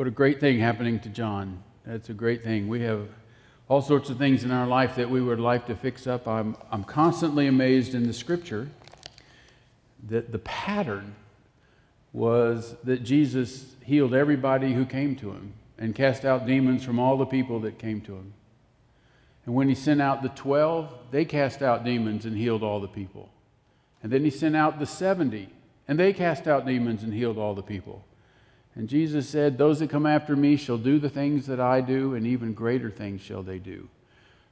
What a great thing happening to John. That's a great thing. We have all sorts of things in our life that we would like to fix up. I'm, I'm constantly amazed in the scripture that the pattern was that Jesus healed everybody who came to him and cast out demons from all the people that came to him. And when he sent out the 12, they cast out demons and healed all the people. And then he sent out the 70, and they cast out demons and healed all the people. And Jesus said, Those that come after me shall do the things that I do, and even greater things shall they do.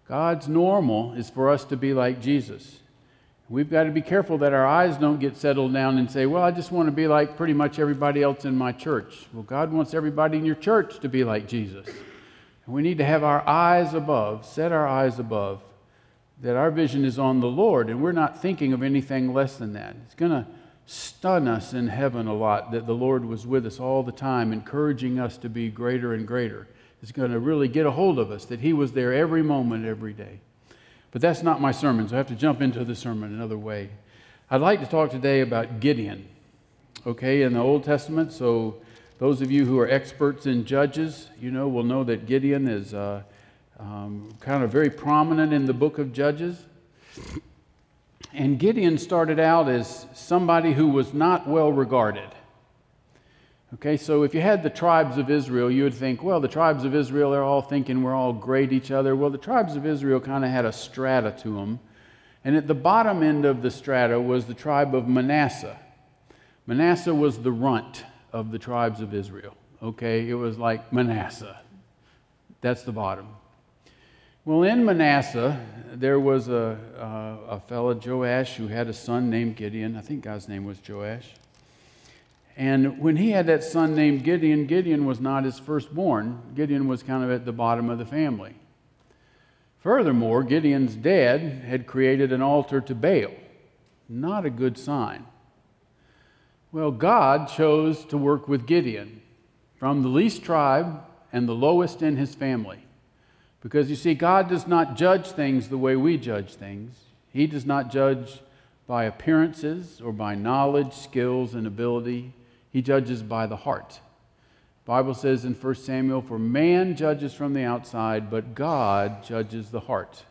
God's normal is for us to be like Jesus. We've got to be careful that our eyes don't get settled down and say, Well, I just want to be like pretty much everybody else in my church. Well, God wants everybody in your church to be like Jesus. And we need to have our eyes above, set our eyes above, that our vision is on the Lord and we're not thinking of anything less than that. It's going to stun us in heaven a lot that the Lord was with us all the time, encouraging us to be greater and greater. It's going to really get a hold of us that He was there every moment, every day. But that's not my sermon, so I have to jump into the sermon another way. I'd like to talk today about Gideon, okay, in the Old Testament. So, those of you who are experts in judges, you know, will know that Gideon is uh, um, kind of very prominent in the book of Judges. And Gideon started out as somebody who was not well regarded. Okay, so if you had the tribes of Israel, you would think, well, the tribes of Israel, they're all thinking we're all great each other. Well, the tribes of Israel kind of had a strata to them. And at the bottom end of the strata was the tribe of Manasseh. Manasseh was the runt of the tribes of Israel. Okay, it was like Manasseh. That's the bottom. Well, in Manasseh, there was a, a, a fellow, Joash, who had a son named Gideon. I think God's name was Joash. And when he had that son named Gideon, Gideon was not his firstborn. Gideon was kind of at the bottom of the family. Furthermore, Gideon's dad had created an altar to Baal. Not a good sign. Well, God chose to work with Gideon from the least tribe and the lowest in his family. Because you see, God does not judge things the way we judge things. He does not judge by appearances or by knowledge, skills, and ability. He judges by the heart. The Bible says in 1 Samuel, For man judges from the outside, but God judges the heart.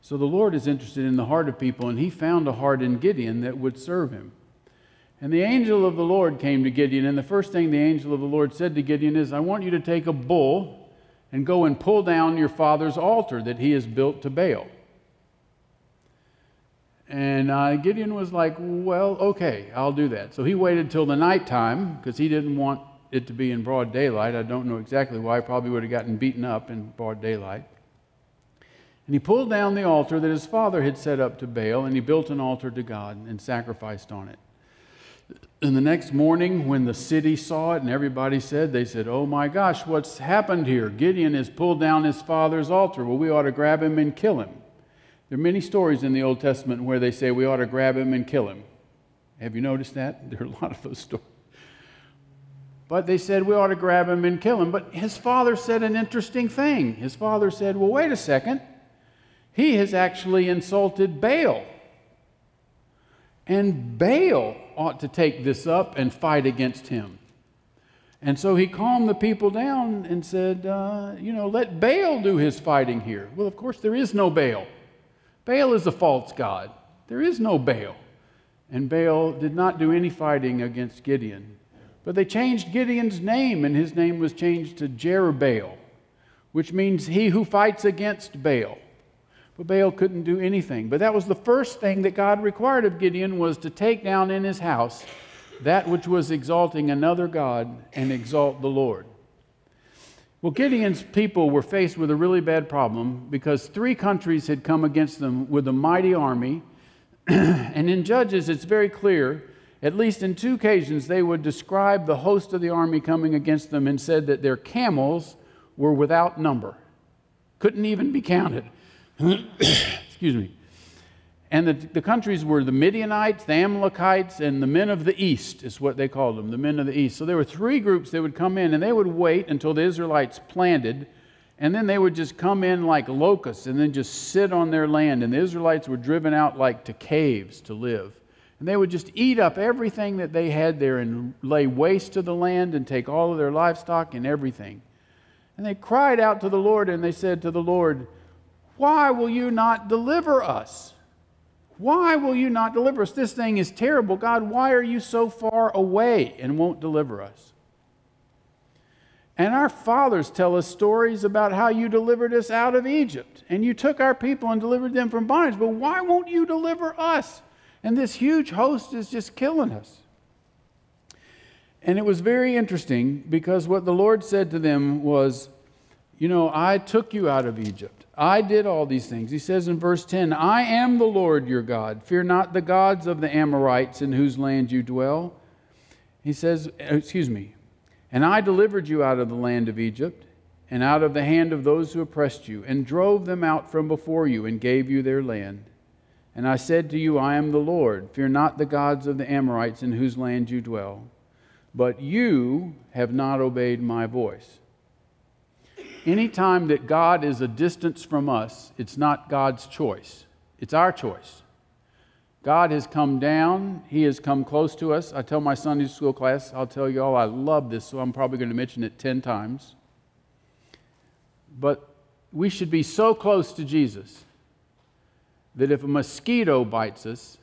So the Lord is interested in the heart of people, and he found a heart in Gideon that would serve him. And the angel of the Lord came to Gideon, and the first thing the angel of the Lord said to Gideon is, I want you to take a bull and go and pull down your father's altar that he has built to Baal. And uh, Gideon was like, Well, okay, I'll do that. So he waited till the nighttime because he didn't want it to be in broad daylight. I don't know exactly why. Probably would have gotten beaten up in broad daylight. And he pulled down the altar that his father had set up to Baal, and he built an altar to God and sacrificed on it. And the next morning, when the city saw it and everybody said, they said, Oh my gosh, what's happened here? Gideon has pulled down his father's altar. Well, we ought to grab him and kill him. There are many stories in the Old Testament where they say we ought to grab him and kill him. Have you noticed that? There are a lot of those stories. But they said we ought to grab him and kill him. But his father said an interesting thing. His father said, Well, wait a second. He has actually insulted Baal. And Baal ought to take this up and fight against him. And so he calmed the people down and said, uh, You know, let Baal do his fighting here. Well, of course, there is no Baal. Baal is a false god. There is no Baal. And Baal did not do any fighting against Gideon. But they changed Gideon's name, and his name was changed to Jerubbaal, which means he who fights against Baal. But Baal couldn't do anything. But that was the first thing that God required of Gideon was to take down in his house that which was exalting another God and exalt the Lord. Well, Gideon's people were faced with a really bad problem because three countries had come against them with a mighty army. and in Judges, it's very clear, at least in two occasions, they would describe the host of the army coming against them and said that their camels were without number, couldn't even be counted. Excuse me. And the, the countries were the Midianites, the Amalekites, and the men of the east, is what they called them, the men of the east. So there were three groups that would come in, and they would wait until the Israelites planted, and then they would just come in like locusts and then just sit on their land. And the Israelites were driven out like to caves to live. And they would just eat up everything that they had there and lay waste to the land and take all of their livestock and everything. And they cried out to the Lord and they said to the Lord, Why will you not deliver us? Why will you not deliver us? This thing is terrible. God, why are you so far away and won't deliver us? And our fathers tell us stories about how you delivered us out of Egypt and you took our people and delivered them from bondage. But why won't you deliver us? And this huge host is just killing us. And it was very interesting because what the Lord said to them was, You know, I took you out of Egypt. I did all these things. He says in verse 10, I am the Lord your God. Fear not the gods of the Amorites in whose land you dwell. He says, uh, Excuse me. And I delivered you out of the land of Egypt and out of the hand of those who oppressed you, and drove them out from before you, and gave you their land. And I said to you, I am the Lord. Fear not the gods of the Amorites in whose land you dwell. But you have not obeyed my voice. Anytime that God is a distance from us, it's not God's choice, it's our choice. God has come down, He has come close to us. I tell my Sunday school class, I'll tell you all, I love this, so I'm probably going to mention it 10 times. But we should be so close to Jesus that if a mosquito bites us,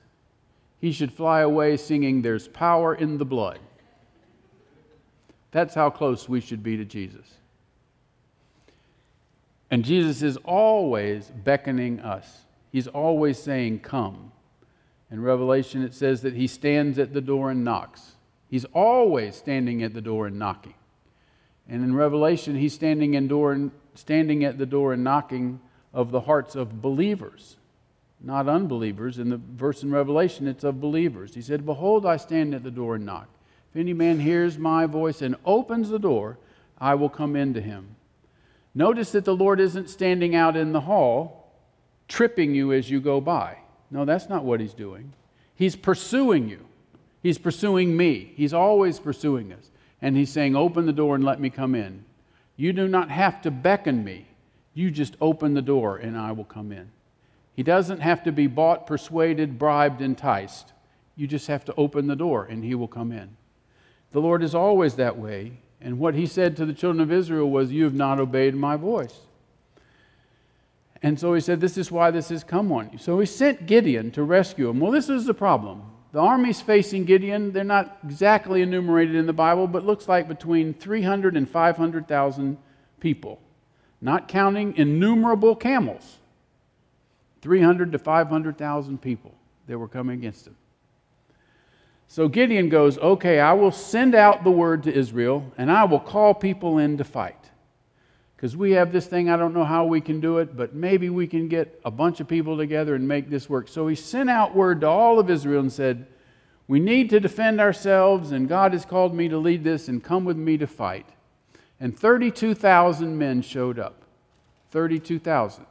he should fly away singing, There's power in the blood. That's how close we should be to Jesus. And Jesus is always beckoning us, He's always saying, Come. In Revelation, it says that He stands at the door and knocks. He's always standing at the door and knocking. And in Revelation, He's standing, in door and, standing at the door and knocking of the hearts of believers not unbelievers. In the verse in Revelation, it's of believers. He said, Behold, I stand at the door and knock. If any man hears my voice and opens the door, I will come into him. Notice that the Lord isn't standing out in the hall, tripping you as you go by. No, that's not what he's doing. He's pursuing you. He's pursuing me. He's always pursuing us. And he's saying, Open the door and let me come in. You do not have to beckon me. You just open the door and I will come in. He doesn't have to be bought, persuaded, bribed, enticed. You just have to open the door and he will come in. The Lord is always that way. And what he said to the children of Israel was, You have not obeyed my voice. And so he said, This is why this has come on you. So he sent Gideon to rescue him. Well, this is the problem. The armies facing Gideon, they're not exactly enumerated in the Bible, but looks like between 300 and 500,000 people, not counting innumerable camels. 300 to 500,000 people that were coming against him. So Gideon goes, Okay, I will send out the word to Israel and I will call people in to fight. Because we have this thing, I don't know how we can do it, but maybe we can get a bunch of people together and make this work. So he sent out word to all of Israel and said, We need to defend ourselves, and God has called me to lead this, and come with me to fight. And 32,000 men showed up. 32,000.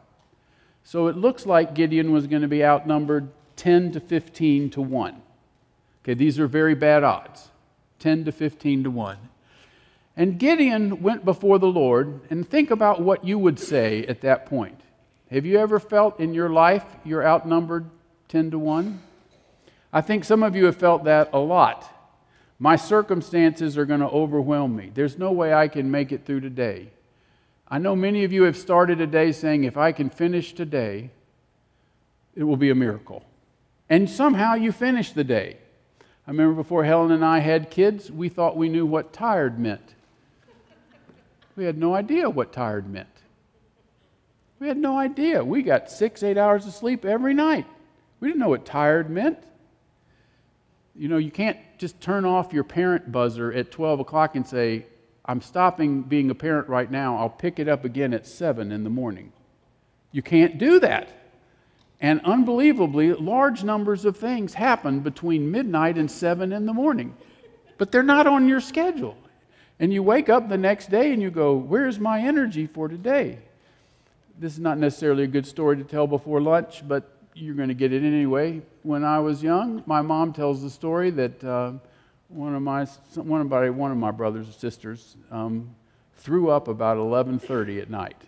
So it looks like Gideon was going to be outnumbered 10 to 15 to 1. Okay, these are very bad odds 10 to 15 to 1. And Gideon went before the Lord, and think about what you would say at that point. Have you ever felt in your life you're outnumbered 10 to 1? I think some of you have felt that a lot. My circumstances are going to overwhelm me. There's no way I can make it through today. I know many of you have started a day saying, if I can finish today, it will be a miracle. And somehow you finish the day. I remember before Helen and I had kids, we thought we knew what tired meant. We had no idea what tired meant. We had no idea. We got six, eight hours of sleep every night. We didn't know what tired meant. You know, you can't just turn off your parent buzzer at 12 o'clock and say, I'm stopping being a parent right now. I'll pick it up again at 7 in the morning. You can't do that. And unbelievably, large numbers of things happen between midnight and 7 in the morning, but they're not on your schedule. And you wake up the next day and you go, Where's my energy for today? This is not necessarily a good story to tell before lunch, but you're going to get it anyway. When I was young, my mom tells the story that. Uh, one of my one of my, one of my brothers and sisters um, threw up about 11:30 at night.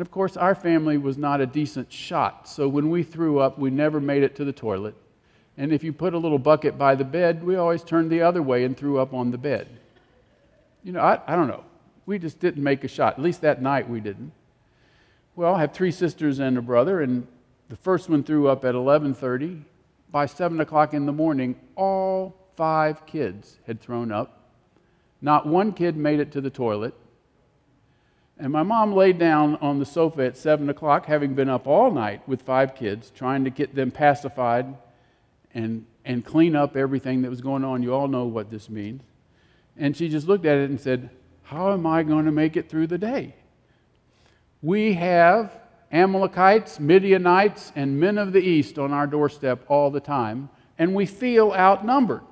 And of course, our family was not a decent shot, so when we threw up, we never made it to the toilet. And if you put a little bucket by the bed, we always turned the other way and threw up on the bed. You know, I, I don't know. We just didn't make a shot. At least that night we didn't. Well, I have three sisters and a brother, and the first one threw up at 11:30. By 7 o'clock in the morning, all five kids had thrown up. Not one kid made it to the toilet. And my mom laid down on the sofa at 7 o'clock, having been up all night with five kids, trying to get them pacified and, and clean up everything that was going on. You all know what this means. And she just looked at it and said, How am I going to make it through the day? We have Amalekites, Midianites, and men of the east on our doorstep all the time, and we feel outnumbered.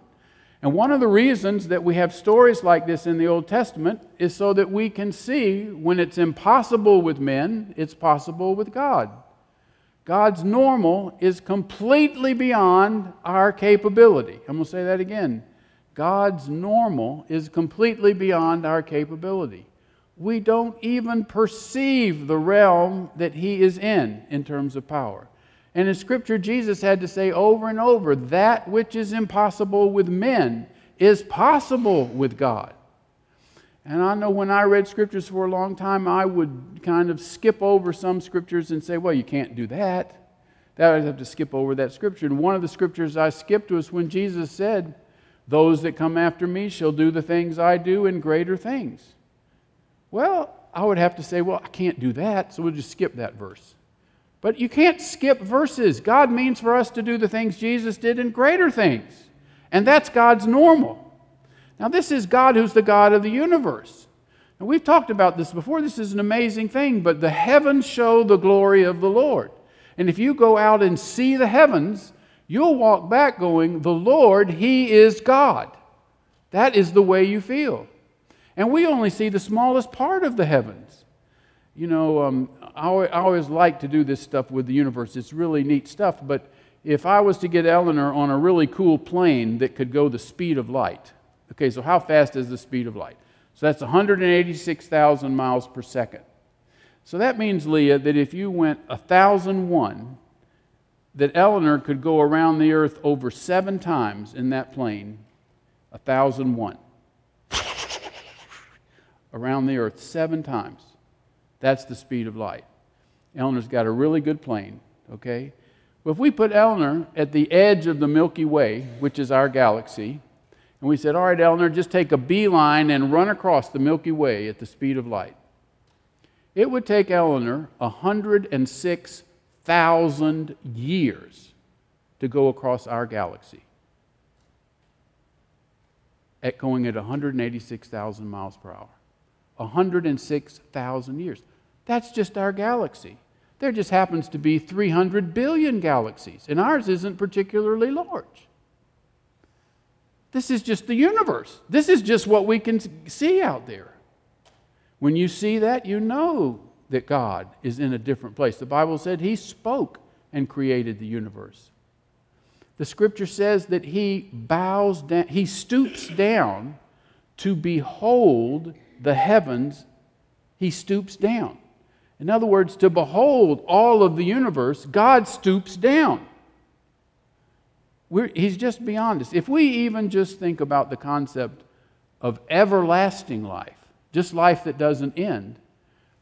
And one of the reasons that we have stories like this in the Old Testament is so that we can see when it's impossible with men, it's possible with God. God's normal is completely beyond our capability. I'm going to say that again. God's normal is completely beyond our capability. We don't even perceive the realm that He is in, in terms of power. And in Scripture, Jesus had to say over and over that which is impossible with men is possible with God. And I know when I read scriptures for a long time, I would kind of skip over some scriptures and say, well, you can't do that. That I'd have to skip over that scripture. And one of the scriptures I skipped was when Jesus said, Those that come after me shall do the things I do and greater things. Well, I would have to say, Well, I can't do that, so we'll just skip that verse. But you can't skip verses. God means for us to do the things Jesus did and greater things. And that's God's normal. Now, this is God who's the God of the universe. And we've talked about this before. This is an amazing thing, but the heavens show the glory of the Lord. And if you go out and see the heavens, you'll walk back going, The Lord, He is God. That is the way you feel. And we only see the smallest part of the heavens. You know, um, I always like to do this stuff with the universe. It's really neat stuff. But if I was to get Eleanor on a really cool plane that could go the speed of light, okay, so how fast is the speed of light? So that's 186,000 miles per second. So that means, Leah, that if you went 1,001, that Eleanor could go around the earth over seven times in that plane, 1,001. around the earth seven times. That's the speed of light. Eleanor's got a really good plane, okay? Well, if we put Eleanor at the edge of the Milky Way, which is our galaxy, and we said, All right, Eleanor, just take a beeline and run across the Milky Way at the speed of light, it would take Eleanor 106,000 years to go across our galaxy at going at 186,000 miles per hour. 106,000 years. That's just our galaxy. There just happens to be 300 billion galaxies, and ours isn't particularly large. This is just the universe. This is just what we can see out there. When you see that, you know that God is in a different place. The Bible said He spoke and created the universe. The scripture says that He bows down, He stoops down to behold the heavens. He stoops down. In other words, to behold all of the universe, God stoops down. We're, he's just beyond us. If we even just think about the concept of everlasting life, just life that doesn't end,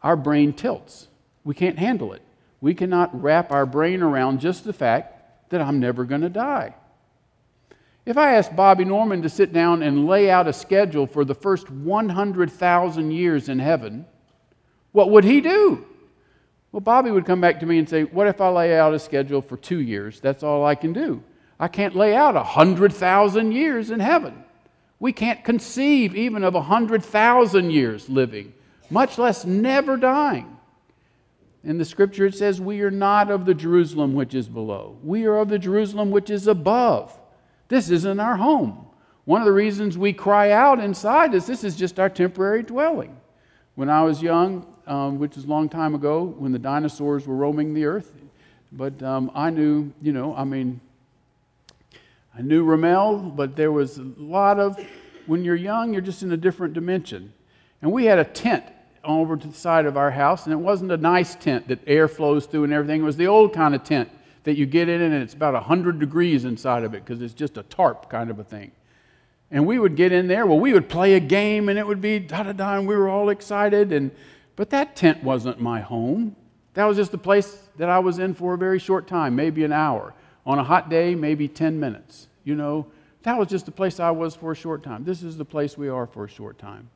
our brain tilts. We can't handle it. We cannot wrap our brain around just the fact that I'm never going to die. If I asked Bobby Norman to sit down and lay out a schedule for the first 100,000 years in heaven, what would he do? Well, Bobby would come back to me and say, What if I lay out a schedule for two years? That's all I can do. I can't lay out a 100,000 years in heaven. We can't conceive even of a 100,000 years living, much less never dying. In the scripture, it says, We are not of the Jerusalem which is below, we are of the Jerusalem which is above. This isn't our home. One of the reasons we cry out inside is this is just our temporary dwelling. When I was young, um, which is a long time ago, when the dinosaurs were roaming the earth, but um, I knew, you know, I mean, I knew Ramel, but there was a lot of, when you're young, you're just in a different dimension. And we had a tent over to the side of our house, and it wasn't a nice tent that air flows through and everything. It was the old kind of tent that you get in and it's about 100 degrees inside of it because it's just a tarp kind of a thing. And we would get in there, well, we would play a game and it would be da da da, and we were all excited. And, but that tent wasn't my home. That was just the place that I was in for a very short time, maybe an hour. On a hot day, maybe 10 minutes. You know, that was just the place I was for a short time. This is the place we are for a short time.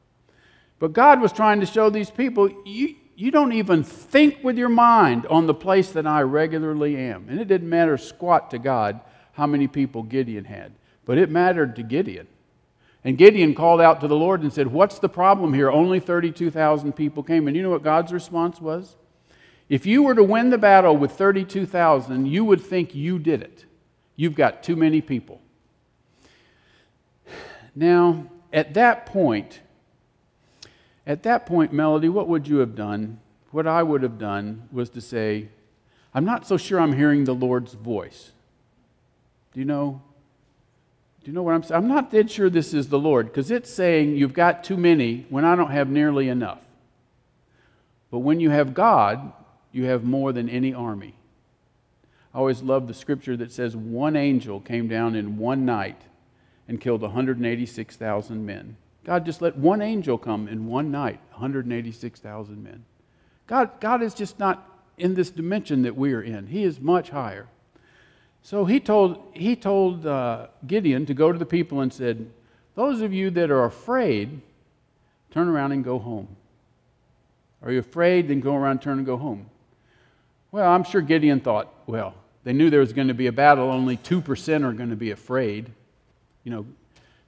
But God was trying to show these people, you, you don't even think with your mind on the place that I regularly am. And it didn't matter squat to God how many people Gideon had, but it mattered to Gideon. And Gideon called out to the Lord and said, What's the problem here? Only 32,000 people came. And you know what God's response was? If you were to win the battle with 32,000, you would think you did it. You've got too many people. Now, at that point, at that point, Melody, what would you have done? What I would have done was to say, I'm not so sure I'm hearing the Lord's voice. Do you know? Do you know what I'm saying? I'm not dead sure this is the Lord because it's saying you've got too many when I don't have nearly enough. But when you have God, you have more than any army. I always love the scripture that says one angel came down in one night and killed 186,000 men. God just let one angel come in one night, 186,000 men. God, God is just not in this dimension that we are in, He is much higher. So he told, he told uh, Gideon to go to the people and said, Those of you that are afraid, turn around and go home. Are you afraid? Then go around, turn and go home. Well, I'm sure Gideon thought, well, they knew there was going to be a battle. Only 2% are going to be afraid, you know,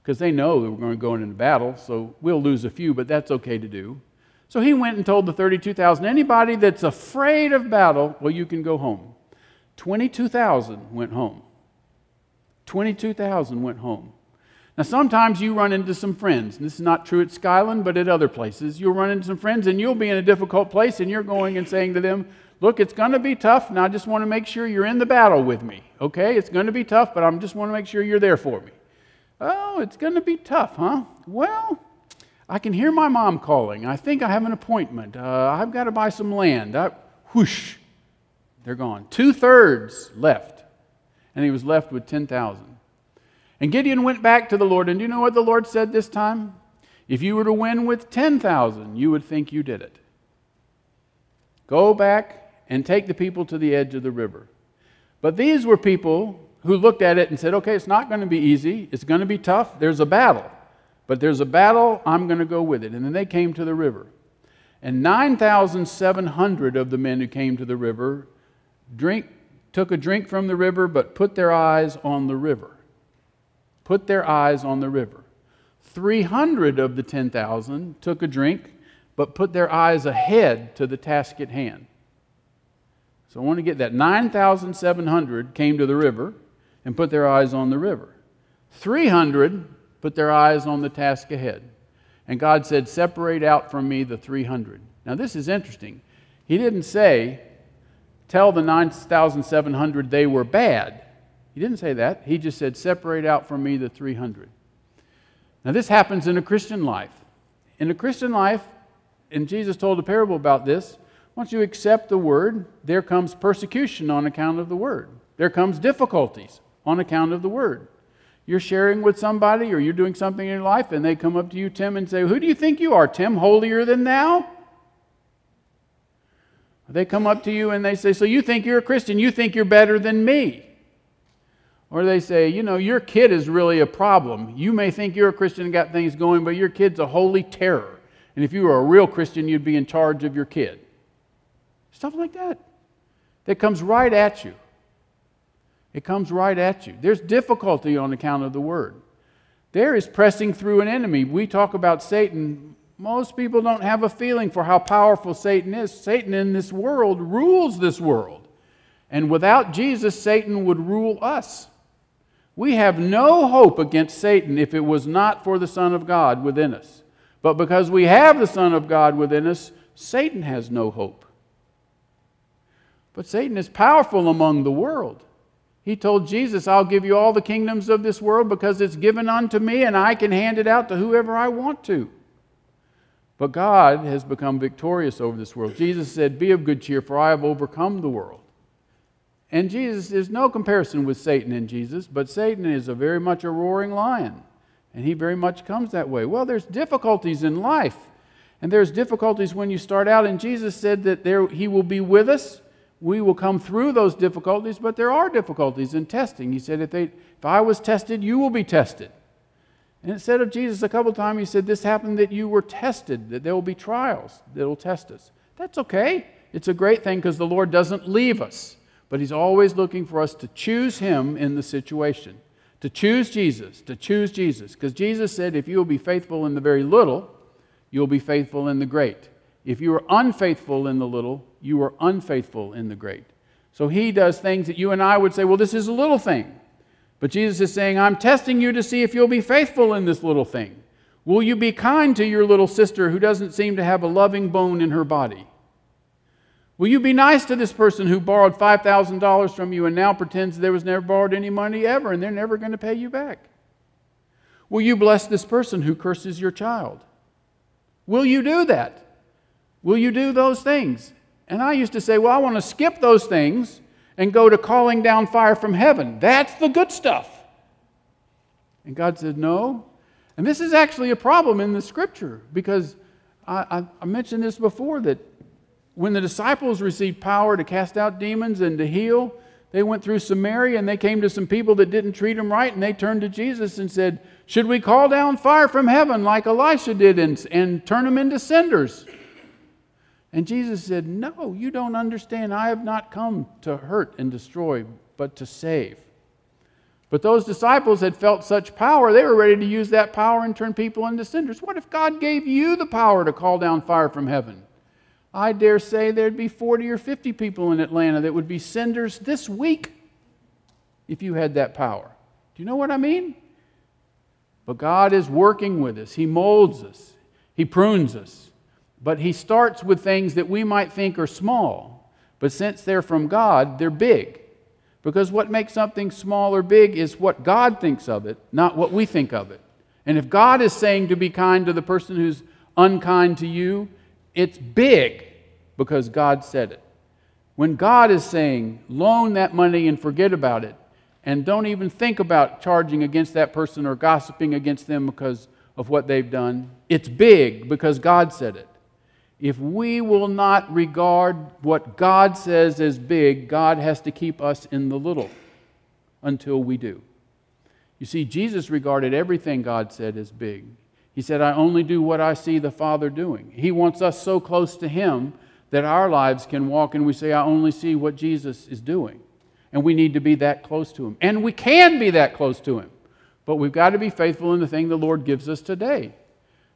because they know that we're going to go into battle. So we'll lose a few, but that's okay to do. So he went and told the 32,000 anybody that's afraid of battle, well, you can go home. 22,000 went home. 22,000 went home. Now, sometimes you run into some friends. And this is not true at Skyland, but at other places. You'll run into some friends and you'll be in a difficult place and you're going and saying to them, Look, it's going to be tough, and I just want to make sure you're in the battle with me. Okay? It's going to be tough, but I just want to make sure you're there for me. Oh, it's going to be tough, huh? Well, I can hear my mom calling. I think I have an appointment. Uh, I've got to buy some land. I, whoosh, they're gone. Two thirds left, and he was left with 10,000. And Gideon went back to the Lord, and do you know what the Lord said this time? If you were to win with 10,000, you would think you did it. Go back and take the people to the edge of the river. But these were people who looked at it and said, okay, it's not going to be easy. It's going to be tough. There's a battle. But there's a battle. I'm going to go with it. And then they came to the river. And 9,700 of the men who came to the river drink, took a drink from the river, but put their eyes on the river. Put their eyes on the river. 300 of the 10,000 took a drink, but put their eyes ahead to the task at hand. So I want to get that. 9,700 came to the river and put their eyes on the river. 300 put their eyes on the task ahead. And God said, Separate out from me the 300. Now, this is interesting. He didn't say, Tell the 9,700 they were bad. He didn't say that. He just said, Separate out from me the 300. Now, this happens in a Christian life. In a Christian life, and Jesus told a parable about this, once you accept the word, there comes persecution on account of the word. There comes difficulties on account of the word. You're sharing with somebody or you're doing something in your life and they come up to you, Tim, and say, Who do you think you are, Tim? Holier than thou? They come up to you and they say, So you think you're a Christian? You think you're better than me? Or they say, You know, your kid is really a problem. You may think you're a Christian and got things going, but your kid's a holy terror. And if you were a real Christian, you'd be in charge of your kid. Stuff like that. That comes right at you. It comes right at you. There's difficulty on account of the word. There is pressing through an enemy. We talk about Satan. Most people don't have a feeling for how powerful Satan is. Satan in this world rules this world. And without Jesus, Satan would rule us. We have no hope against Satan if it was not for the Son of God within us. But because we have the Son of God within us, Satan has no hope. But Satan is powerful among the world. He told Jesus, I'll give you all the kingdoms of this world because it's given unto me and I can hand it out to whoever I want to. But God has become victorious over this world. Jesus said, Be of good cheer, for I have overcome the world. And Jesus is no comparison with Satan and Jesus, but Satan is a very much a roaring lion. And he very much comes that way. Well, there's difficulties in life. And there's difficulties when you start out. And Jesus said that there, he will be with us. We will come through those difficulties, but there are difficulties in testing. He said, if, they, if I was tested, you will be tested. And said of Jesus a couple times, he said, This happened that you were tested, that there will be trials that will test us. That's okay. It's a great thing because the Lord doesn't leave us but He's always looking for us to choose Him in the situation, to choose Jesus, to choose Jesus. Because Jesus said, if you will be faithful in the very little, you'll be faithful in the great. If you are unfaithful in the little, you are unfaithful in the great. So He does things that you and I would say, well, this is a little thing. But Jesus is saying, I'm testing you to see if you'll be faithful in this little thing. Will you be kind to your little sister who doesn't seem to have a loving bone in her body? Will you be nice to this person who borrowed $5,000 from you and now pretends there was never borrowed any money ever and they're never going to pay you back? Will you bless this person who curses your child? Will you do that? Will you do those things? And I used to say, well, I want to skip those things and go to calling down fire from heaven. That's the good stuff. And God said, no. And this is actually a problem in the scripture because I, I, mentioned this before that when the disciples received power to cast out demons and to heal, they went through Samaria and they came to some people that didn't treat them right, and they turned to Jesus and said, Should we call down fire from heaven like Elisha did and, and turn them into cinders? And Jesus said, No, you don't understand. I have not come to hurt and destroy, but to save. But those disciples had felt such power, they were ready to use that power and turn people into cinders. What if God gave you the power to call down fire from heaven? I dare say there'd be 40 or 50 people in Atlanta that would be cinders this week if you had that power. Do you know what I mean? But God is working with us, He molds us, He prunes us. But He starts with things that we might think are small. But since they're from God, they're big. Because what makes something small or big is what God thinks of it, not what we think of it. And if God is saying to be kind to the person who's unkind to you, it's big because God said it. When God is saying, loan that money and forget about it, and don't even think about charging against that person or gossiping against them because of what they've done, it's big because God said it. If we will not regard what God says as big, God has to keep us in the little until we do. You see, Jesus regarded everything God said as big. He said, I only do what I see the Father doing. He wants us so close to Him that our lives can walk and we say, I only see what Jesus is doing. And we need to be that close to Him. And we can be that close to Him. But we've got to be faithful in the thing the Lord gives us today.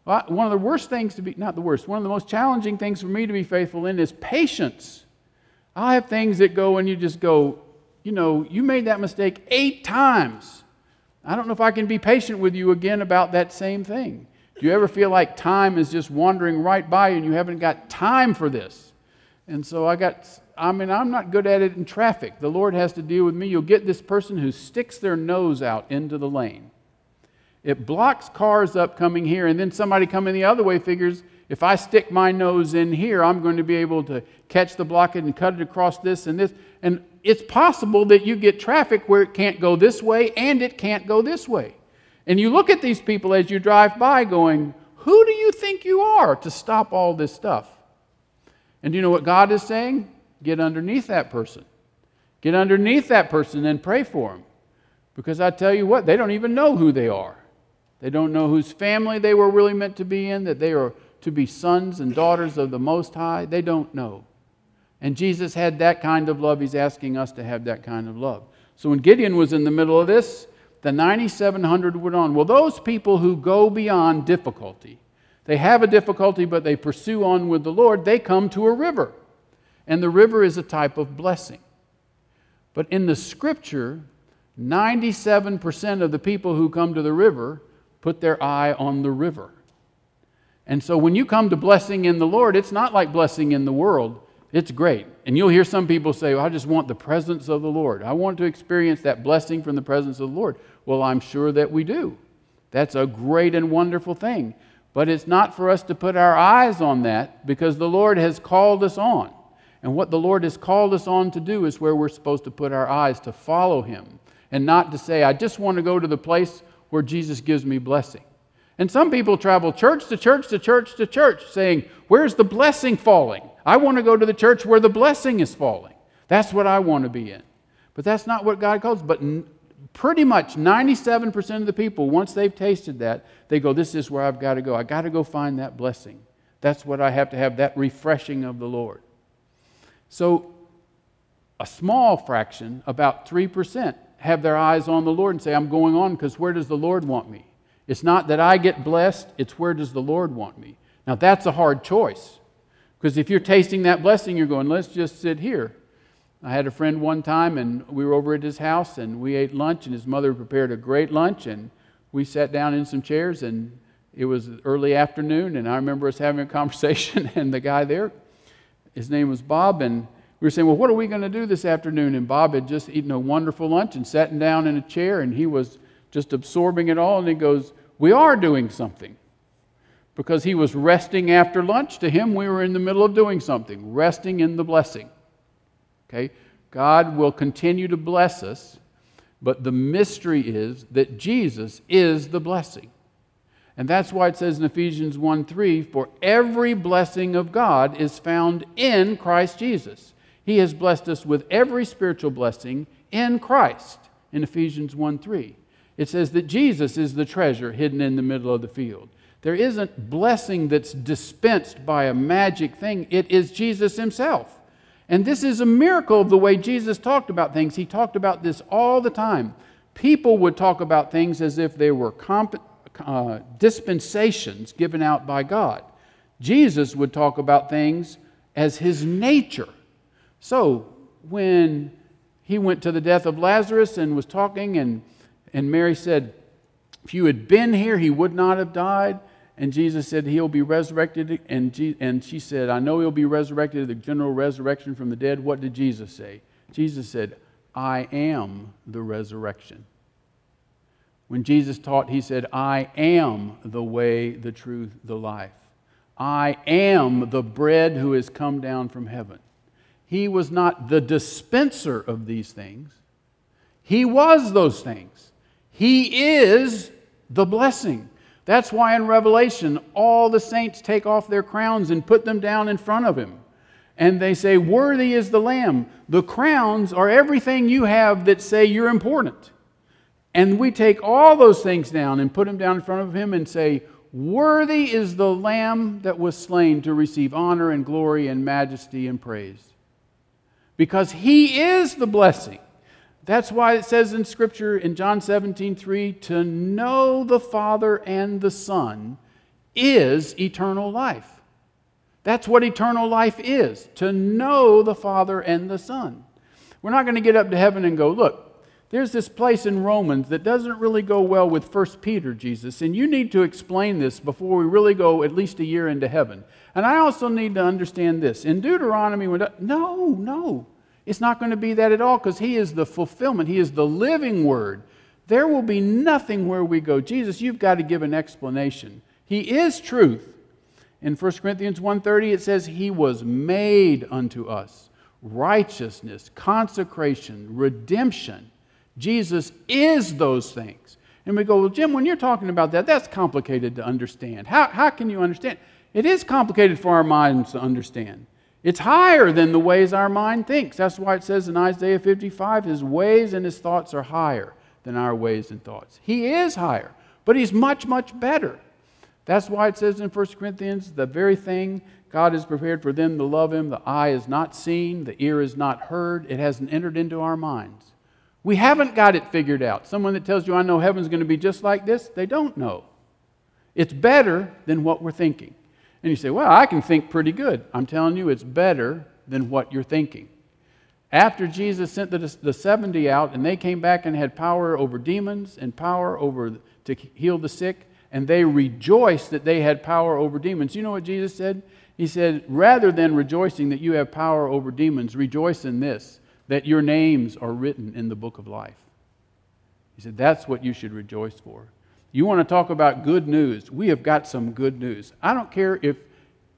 One of the worst things to be, not the worst, one of the most challenging things for me to be faithful in is patience. I have things that go and you just go, you know, you made that mistake eight times. I don't know if I can be patient with you again about that same thing. Do you ever feel like time is just wandering right by you and you haven't got time for this? And so I got, I mean, I'm not good at it in traffic. The Lord has to deal with me. You'll get this person who sticks their nose out into the lane. It blocks cars up coming here, and then somebody coming the other way figures if I stick my nose in here, I'm going to be able to catch the blockade and cut it across this and this. And it's possible that you get traffic where it can't go this way and it can't go this way. And you look at these people as you drive by going, Who do you think you are to stop all this stuff? And do you know what God is saying? Get underneath that person. Get underneath that person and pray for them. Because I tell you what, they don't even know who they are. They don't know whose family they were really meant to be in, that they are to be sons and daughters of the Most High. They don't know. And Jesus had that kind of love. He's asking us to have that kind of love. So when Gideon was in the middle of this, the 9,700 went on. Well, those people who go beyond difficulty, they have a difficulty, but they pursue on with the Lord, they come to a river. And the river is a type of blessing. But in the scripture, 97% of the people who come to the river put their eye on the river. And so when you come to blessing in the Lord, it's not like blessing in the world. It's great. And you'll hear some people say, well, I just want the presence of the Lord. I want to experience that blessing from the presence of the Lord. Well, I'm sure that we do. That's a great and wonderful thing. But it's not for us to put our eyes on that because the Lord has called us on. And what the Lord has called us on to do is where we're supposed to put our eyes to follow Him and not to say, I just want to go to the place where Jesus gives me blessing. And some people travel church to church to church to church saying, Where's the blessing falling? I want to go to the church where the blessing is falling. That's what I want to be in. But that's not what God calls. But pretty much 97% of the people, once they've tasted that, they go, This is where I've got to go. I've got to go find that blessing. That's what I have to have, that refreshing of the Lord. So, a small fraction, about 3%, have their eyes on the Lord and say, I'm going on because where does the Lord want me? It's not that I get blessed, it's where does the Lord want me? Now, that's a hard choice because if you're tasting that blessing, you're going, let's just sit here. I had a friend one time, and we were over at his house, and we ate lunch, and his mother prepared a great lunch, and we sat down in some chairs, and it was early afternoon, and I remember us having a conversation, and the guy there, his name was Bob, and we were saying, Well, what are we going to do this afternoon? And Bob had just eaten a wonderful lunch and sat down in a chair, and he was just absorbing it all. And he goes, We are doing something. Because he was resting after lunch. To him, we were in the middle of doing something, resting in the blessing. Okay? God will continue to bless us, but the mystery is that Jesus is the blessing. And that's why it says in Ephesians 1 3, for every blessing of God is found in Christ Jesus. He has blessed us with every spiritual blessing in Christ in Ephesians 1 3. It says that Jesus is the treasure hidden in the middle of the field. There isn't blessing that's dispensed by a magic thing, it is Jesus Himself. And this is a miracle of the way Jesus talked about things. He talked about this all the time. People would talk about things as if they were comp- uh, dispensations given out by God. Jesus would talk about things as His nature. So, when he went to the death of Lazarus and was talking, and, and Mary said, If you had been here, he would not have died. And Jesus said, He'll be resurrected. And, Je- and she said, I know he'll be resurrected at the general resurrection from the dead. What did Jesus say? Jesus said, I am the resurrection. When Jesus taught, he said, I am the way, the truth, the life. I am the bread who has come down from heaven. He was not the dispenser of these things, He was those things. He is the blessing. That's why in Revelation, all the saints take off their crowns and put them down in front of Him. And they say, Worthy is the Lamb. The crowns are everything you have that say you're important. And we take all those things down and put them down in front of Him and say, Worthy is the Lamb that was slain to receive honor and glory and majesty and praise because he is the blessing. That's why it says in Scripture in John 17, 3, to know the Father and the Son is eternal life. That's what eternal life is, to know the Father and the Son. We're not going to get up to heaven and go, look, there's this place in Romans that doesn't really go well with 1 Peter, Jesus, and you need to explain this before we really go at least a year into heaven. And I also need to understand this. In Deuteronomy, no, no. It's not going to be that at all because He is the fulfillment, He is the living Word. There will be nothing where we go, Jesus, you've got to give an explanation. He is truth. In 1 Corinthians 1:30 it says he was made unto us righteousness, consecration, redemption. Jesus is those things. And we go, well, Jim, when you're talking about that, that's complicated to understand. How, how can you understand? It is complicated for our minds to understand. It's higher than the ways our mind thinks. That's why it says in Isaiah 55 his ways and his thoughts are higher than our ways and thoughts. He is higher, but he's much, much better. That's why it says in 1 Corinthians the very thing God has prepared for them to love him, the eye is not seen, the ear is not heard, it hasn't entered into our minds. We haven't got it figured out. Someone that tells you, I know heaven's going to be just like this, they don't know. It's better than what we're thinking. And you say, Well, I can think pretty good. I'm telling you, it's better than what you're thinking. After Jesus sent the, the 70 out and they came back and had power over demons and power over to heal the sick, and they rejoiced that they had power over demons. You know what Jesus said? He said, Rather than rejoicing that you have power over demons, rejoice in this, that your names are written in the book of life. He said, That's what you should rejoice for. You want to talk about good news? We have got some good news. I don't care if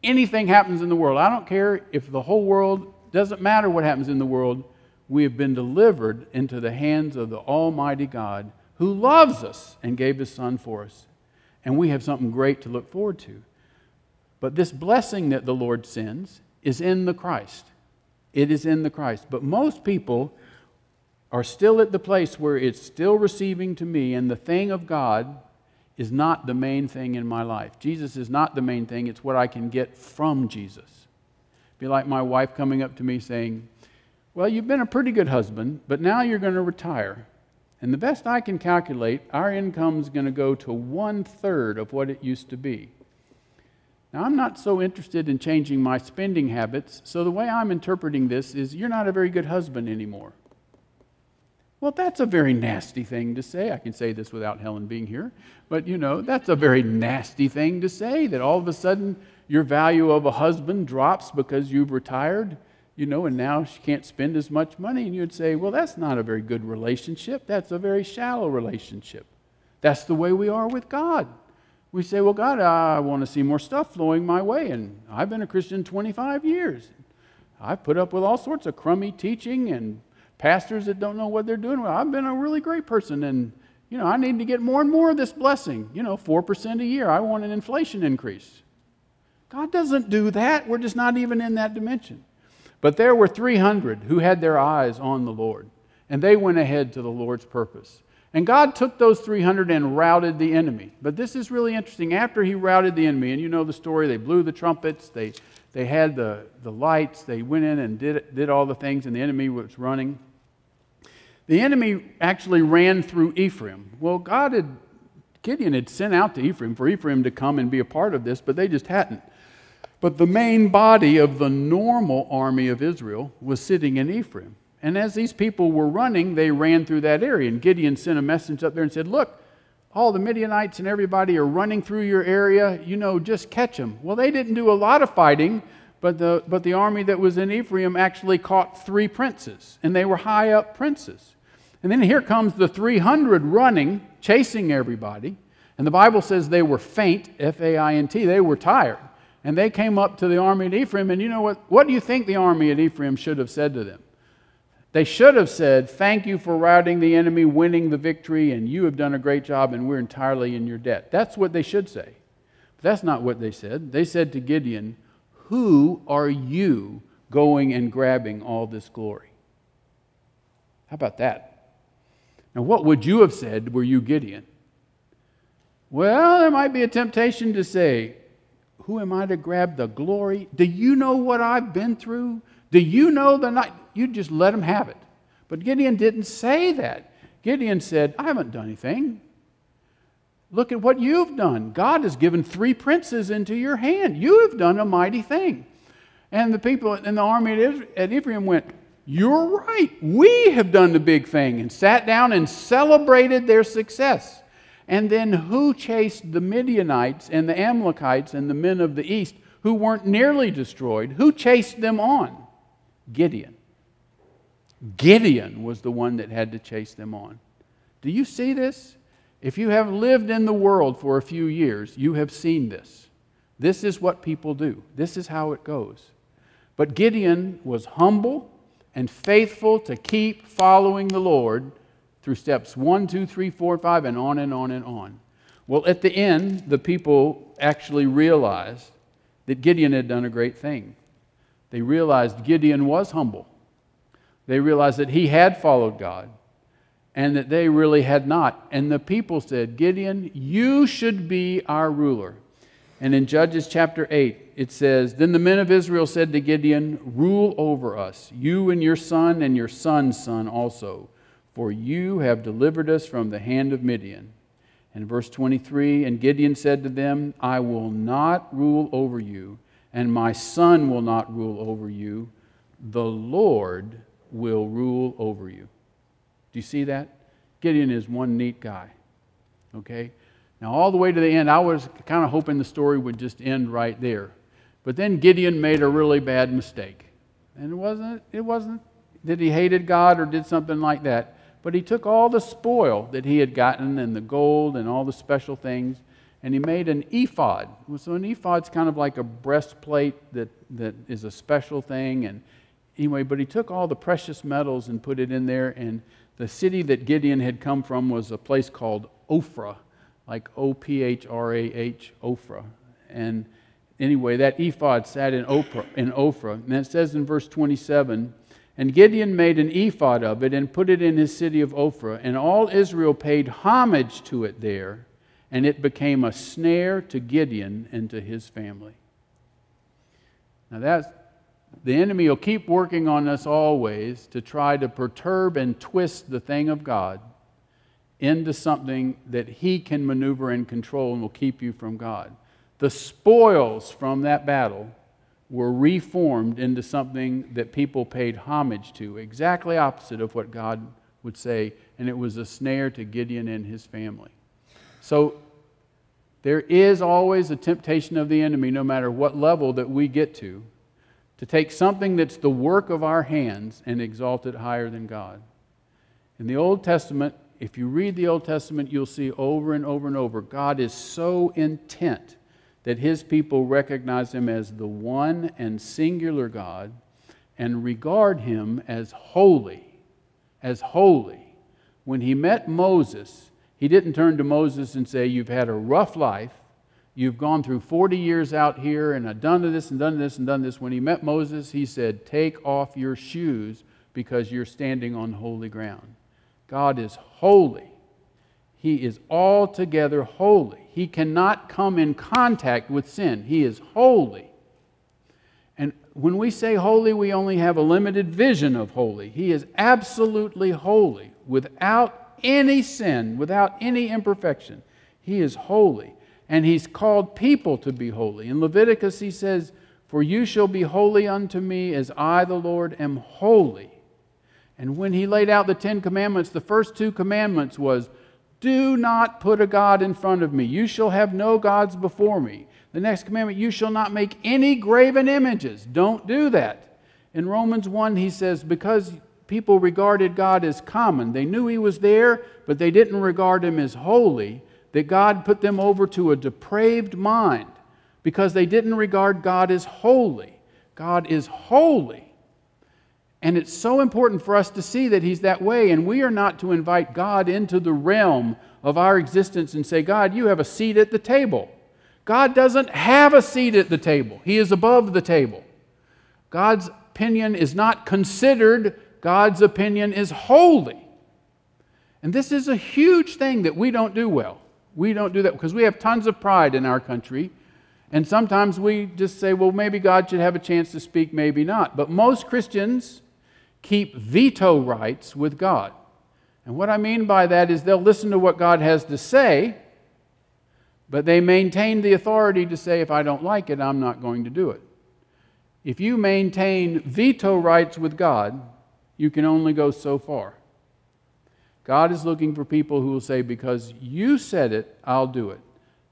anything happens in the world, I don't care if the whole world doesn't matter what happens in the world, we have been delivered into the hands of the Almighty God who loves us and gave his Son for us. And we have something great to look forward to. But this blessing that the Lord sends is in the Christ. It is in the Christ. But most people are still at the place where it's still receiving to me, and the thing of God is not the main thing in my life. Jesus is not the main thing, it's what I can get from Jesus. Be like my wife coming up to me saying, Well, you've been a pretty good husband, but now you're going to retire. And the best I can calculate, our income's going to go to one third of what it used to be. Now, I'm not so interested in changing my spending habits, so the way I'm interpreting this is you're not a very good husband anymore. Well, that's a very nasty thing to say. I can say this without Helen being here, but you know, that's a very nasty thing to say that all of a sudden your value of a husband drops because you've retired, you know, and now she can't spend as much money. And you'd say, well, that's not a very good relationship. That's a very shallow relationship. That's the way we are with God. We say, well, God, I want to see more stuff flowing my way. And I've been a Christian 25 years. I've put up with all sorts of crummy teaching and pastors that don't know what they're doing. Well, I've been a really great person, and you know, I need to get more and more of this blessing. You know, 4% a year. I want an inflation increase. God doesn't do that. We're just not even in that dimension. But there were 300 who had their eyes on the Lord, and they went ahead to the Lord's purpose. And God took those 300 and routed the enemy. But this is really interesting. After he routed the enemy, and you know the story, they blew the trumpets, they, they had the, the lights, they went in and did, did all the things, and the enemy was running. The enemy actually ran through Ephraim. Well, God had, Gideon had sent out to Ephraim for Ephraim to come and be a part of this, but they just hadn't. But the main body of the normal army of Israel was sitting in Ephraim. And as these people were running, they ran through that area. And Gideon sent a message up there and said, Look, all the Midianites and everybody are running through your area. You know, just catch them. Well, they didn't do a lot of fighting, but the, but the army that was in Ephraim actually caught three princes, and they were high up princes. And then here comes the 300 running, chasing everybody. And the Bible says they were faint, F A I N T, they were tired. And they came up to the army at Ephraim, and you know what? What do you think the army at Ephraim should have said to them? They should have said, Thank you for routing the enemy, winning the victory, and you have done a great job, and we're entirely in your debt. That's what they should say. But that's not what they said. They said to Gideon, Who are you going and grabbing all this glory? How about that? Now, what would you have said were you Gideon? Well, there might be a temptation to say, Who am I to grab the glory? Do you know what I've been through? Do you know the night? You just let them have it. But Gideon didn't say that. Gideon said, I haven't done anything. Look at what you've done. God has given three princes into your hand. You have done a mighty thing. And the people in the army at Ephraim went, you're right. We have done the big thing and sat down and celebrated their success. And then who chased the Midianites and the Amalekites and the men of the east who weren't nearly destroyed? Who chased them on? Gideon. Gideon was the one that had to chase them on. Do you see this? If you have lived in the world for a few years, you have seen this. This is what people do, this is how it goes. But Gideon was humble and faithful to keep following the Lord through steps one, two, three, four, five, and on and on and on. Well, at the end, the people actually realized that Gideon had done a great thing. They realized Gideon was humble. They realized that he had followed God and that they really had not. And the people said, Gideon, you should be our ruler. And in Judges chapter 8, it says, Then the men of Israel said to Gideon, Rule over us, you and your son and your son's son also, for you have delivered us from the hand of Midian. And verse 23, And Gideon said to them, I will not rule over you, and my son will not rule over you. The Lord will rule over you. Do you see that? Gideon is one neat guy. Okay? Now, all the way to the end, I was kind of hoping the story would just end right there. But then Gideon made a really bad mistake. And it wasn't, it wasn't that he hated God or did something like that, but he took all the spoil that he had gotten and the gold and all the special things, and he made an ephod. So an ephod's kind of like a breastplate that, that is a special thing, and anyway, but he took all the precious metals and put it in there. And the city that Gideon had come from was a place called Ophrah, like O P H R A H, Ophrah. And anyway, that ephod sat in Ophrah, in Ophrah. And it says in verse 27 And Gideon made an ephod of it and put it in his city of Ophrah. And all Israel paid homage to it there. And it became a snare to Gideon and to his family. Now, that's, the enemy will keep working on us always to try to perturb and twist the thing of God into something that he can maneuver and control and will keep you from God. The spoils from that battle were reformed into something that people paid homage to, exactly opposite of what God would say, and it was a snare to Gideon and his family. So there is always a temptation of the enemy, no matter what level that we get to, to take something that's the work of our hands and exalt it higher than God. In the Old Testament, if you read the Old Testament, you'll see over and over and over God is so intent that his people recognize him as the one and singular God and regard him as holy. As holy. When he met Moses, he didn't turn to Moses and say, You've had a rough life. You've gone through 40 years out here, and I've done this and done this and done this. When he met Moses, he said, Take off your shoes because you're standing on holy ground. God is holy. He is altogether holy. He cannot come in contact with sin. He is holy. And when we say holy, we only have a limited vision of holy. He is absolutely holy, without any sin, without any imperfection. He is holy. And He's called people to be holy. In Leviticus, He says, For you shall be holy unto me as I, the Lord, am holy. And when he laid out the Ten Commandments, the first two commandments was, Do not put a God in front of me. You shall have no gods before me. The next commandment, You shall not make any graven images. Don't do that. In Romans 1, he says, Because people regarded God as common, they knew he was there, but they didn't regard him as holy, that God put them over to a depraved mind because they didn't regard God as holy. God is holy. And it's so important for us to see that He's that way, and we are not to invite God into the realm of our existence and say, God, you have a seat at the table. God doesn't have a seat at the table, He is above the table. God's opinion is not considered, God's opinion is holy. And this is a huge thing that we don't do well. We don't do that because we have tons of pride in our country. And sometimes we just say, well, maybe God should have a chance to speak, maybe not. But most Christians keep veto rights with God. And what I mean by that is they'll listen to what God has to say, but they maintain the authority to say, if I don't like it, I'm not going to do it. If you maintain veto rights with God, you can only go so far. God is looking for people who will say, because you said it, I'll do it.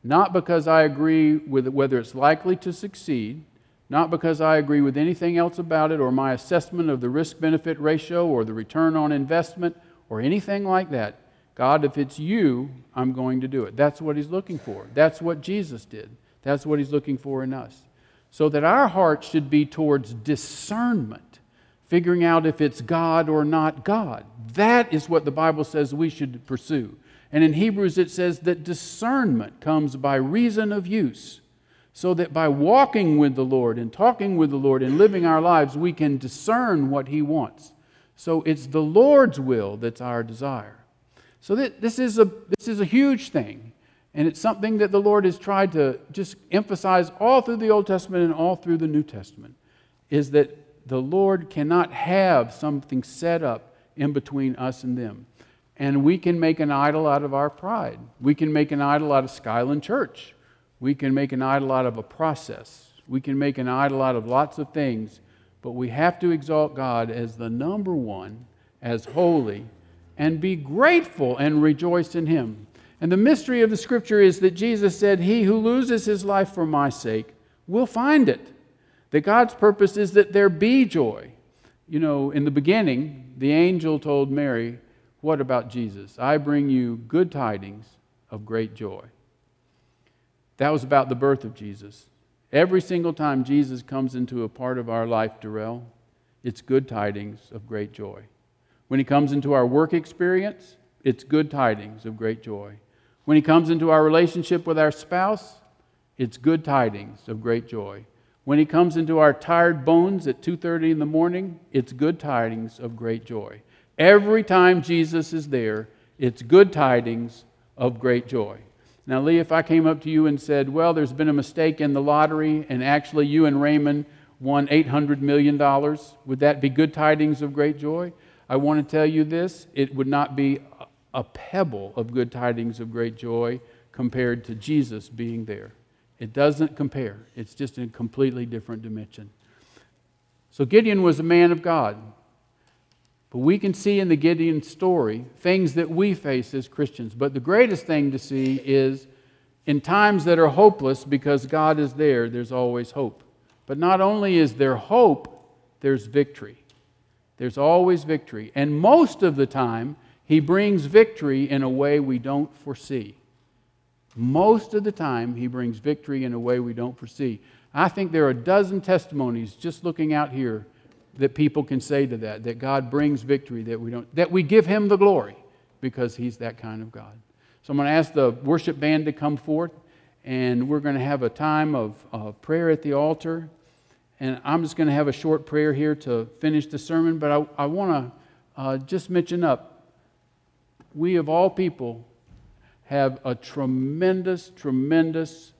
Not because I agree with whether it's likely to succeed, not because I agree with anything else about it or my assessment of the risk benefit ratio or the return on investment or anything like that. God, if it's you, I'm going to do it. That's what He's looking for. That's what Jesus did. That's what He's looking for in us. So that our heart should be towards discernment, figuring out if it's God or not God. That is what the Bible says we should pursue. And in Hebrews, it says that discernment comes by reason of use so that by walking with the Lord and talking with the Lord and living our lives, we can discern what He wants. So it's the Lord's will that's our desire. So this is a, this is a huge thing. And it's something that the Lord has tried to just emphasize all through the Old Testament and all through the New Testament is that the Lord cannot have something set up in between us and them. And we can make an idol out of our pride. We can make an idol out of Skyland Church. We can make an idol out of a process. We can make an idol out of lots of things, but we have to exalt God as the number one, as holy, and be grateful and rejoice in Him. And the mystery of the scripture is that Jesus said, He who loses his life for my sake will find it. That God's purpose is that there be joy. You know, in the beginning, the angel told Mary, What about Jesus? I bring you good tidings of great joy. That was about the birth of Jesus. Every single time Jesus comes into a part of our life, Darrell, it's good tidings of great joy. When he comes into our work experience, it's good tidings of great joy. When he comes into our relationship with our spouse, it's good tidings of great joy. When he comes into our tired bones at 2:30 in the morning, it's good tidings of great joy. Every time Jesus is there, it's good tidings of great joy. Now, Lee, if I came up to you and said, Well, there's been a mistake in the lottery, and actually you and Raymond won $800 million, would that be good tidings of great joy? I want to tell you this it would not be a pebble of good tidings of great joy compared to Jesus being there. It doesn't compare, it's just a completely different dimension. So Gideon was a man of God. But we can see in the Gideon story things that we face as Christians. But the greatest thing to see is in times that are hopeless, because God is there, there's always hope. But not only is there hope, there's victory. There's always victory. And most of the time, He brings victory in a way we don't foresee. Most of the time, He brings victory in a way we don't foresee. I think there are a dozen testimonies just looking out here that people can say to that, that God brings victory, that we, don't, that we give Him the glory because He's that kind of God. So I'm going to ask the worship band to come forth, and we're going to have a time of prayer at the altar. And I'm just going to have a short prayer here to finish the sermon, but I, I want to uh, just mention up we, of all people, have a tremendous, tremendous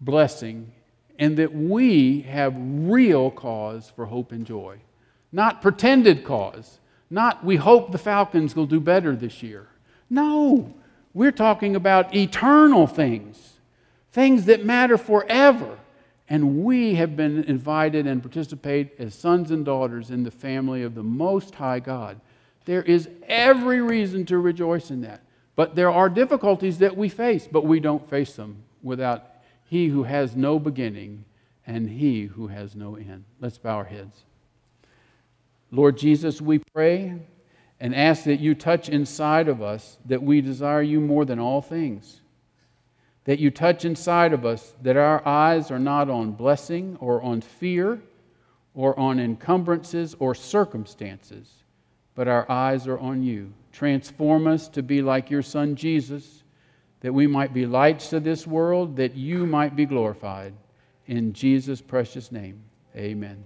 blessing and that we have real cause for hope and joy. Not pretended cause. Not we hope the Falcons will do better this year. No, we're talking about eternal things, things that matter forever. And we have been invited and participate as sons and daughters in the family of the Most High God. There is every reason to rejoice in that. But there are difficulties that we face, but we don't face them without he who has no beginning and he who has no end. Let's bow our heads. Lord Jesus, we pray and ask that you touch inside of us that we desire you more than all things. That you touch inside of us that our eyes are not on blessing or on fear or on encumbrances or circumstances, but our eyes are on you. Transform us to be like your Son Jesus that we might be lights to this world, that you might be glorified. In Jesus' precious name, amen.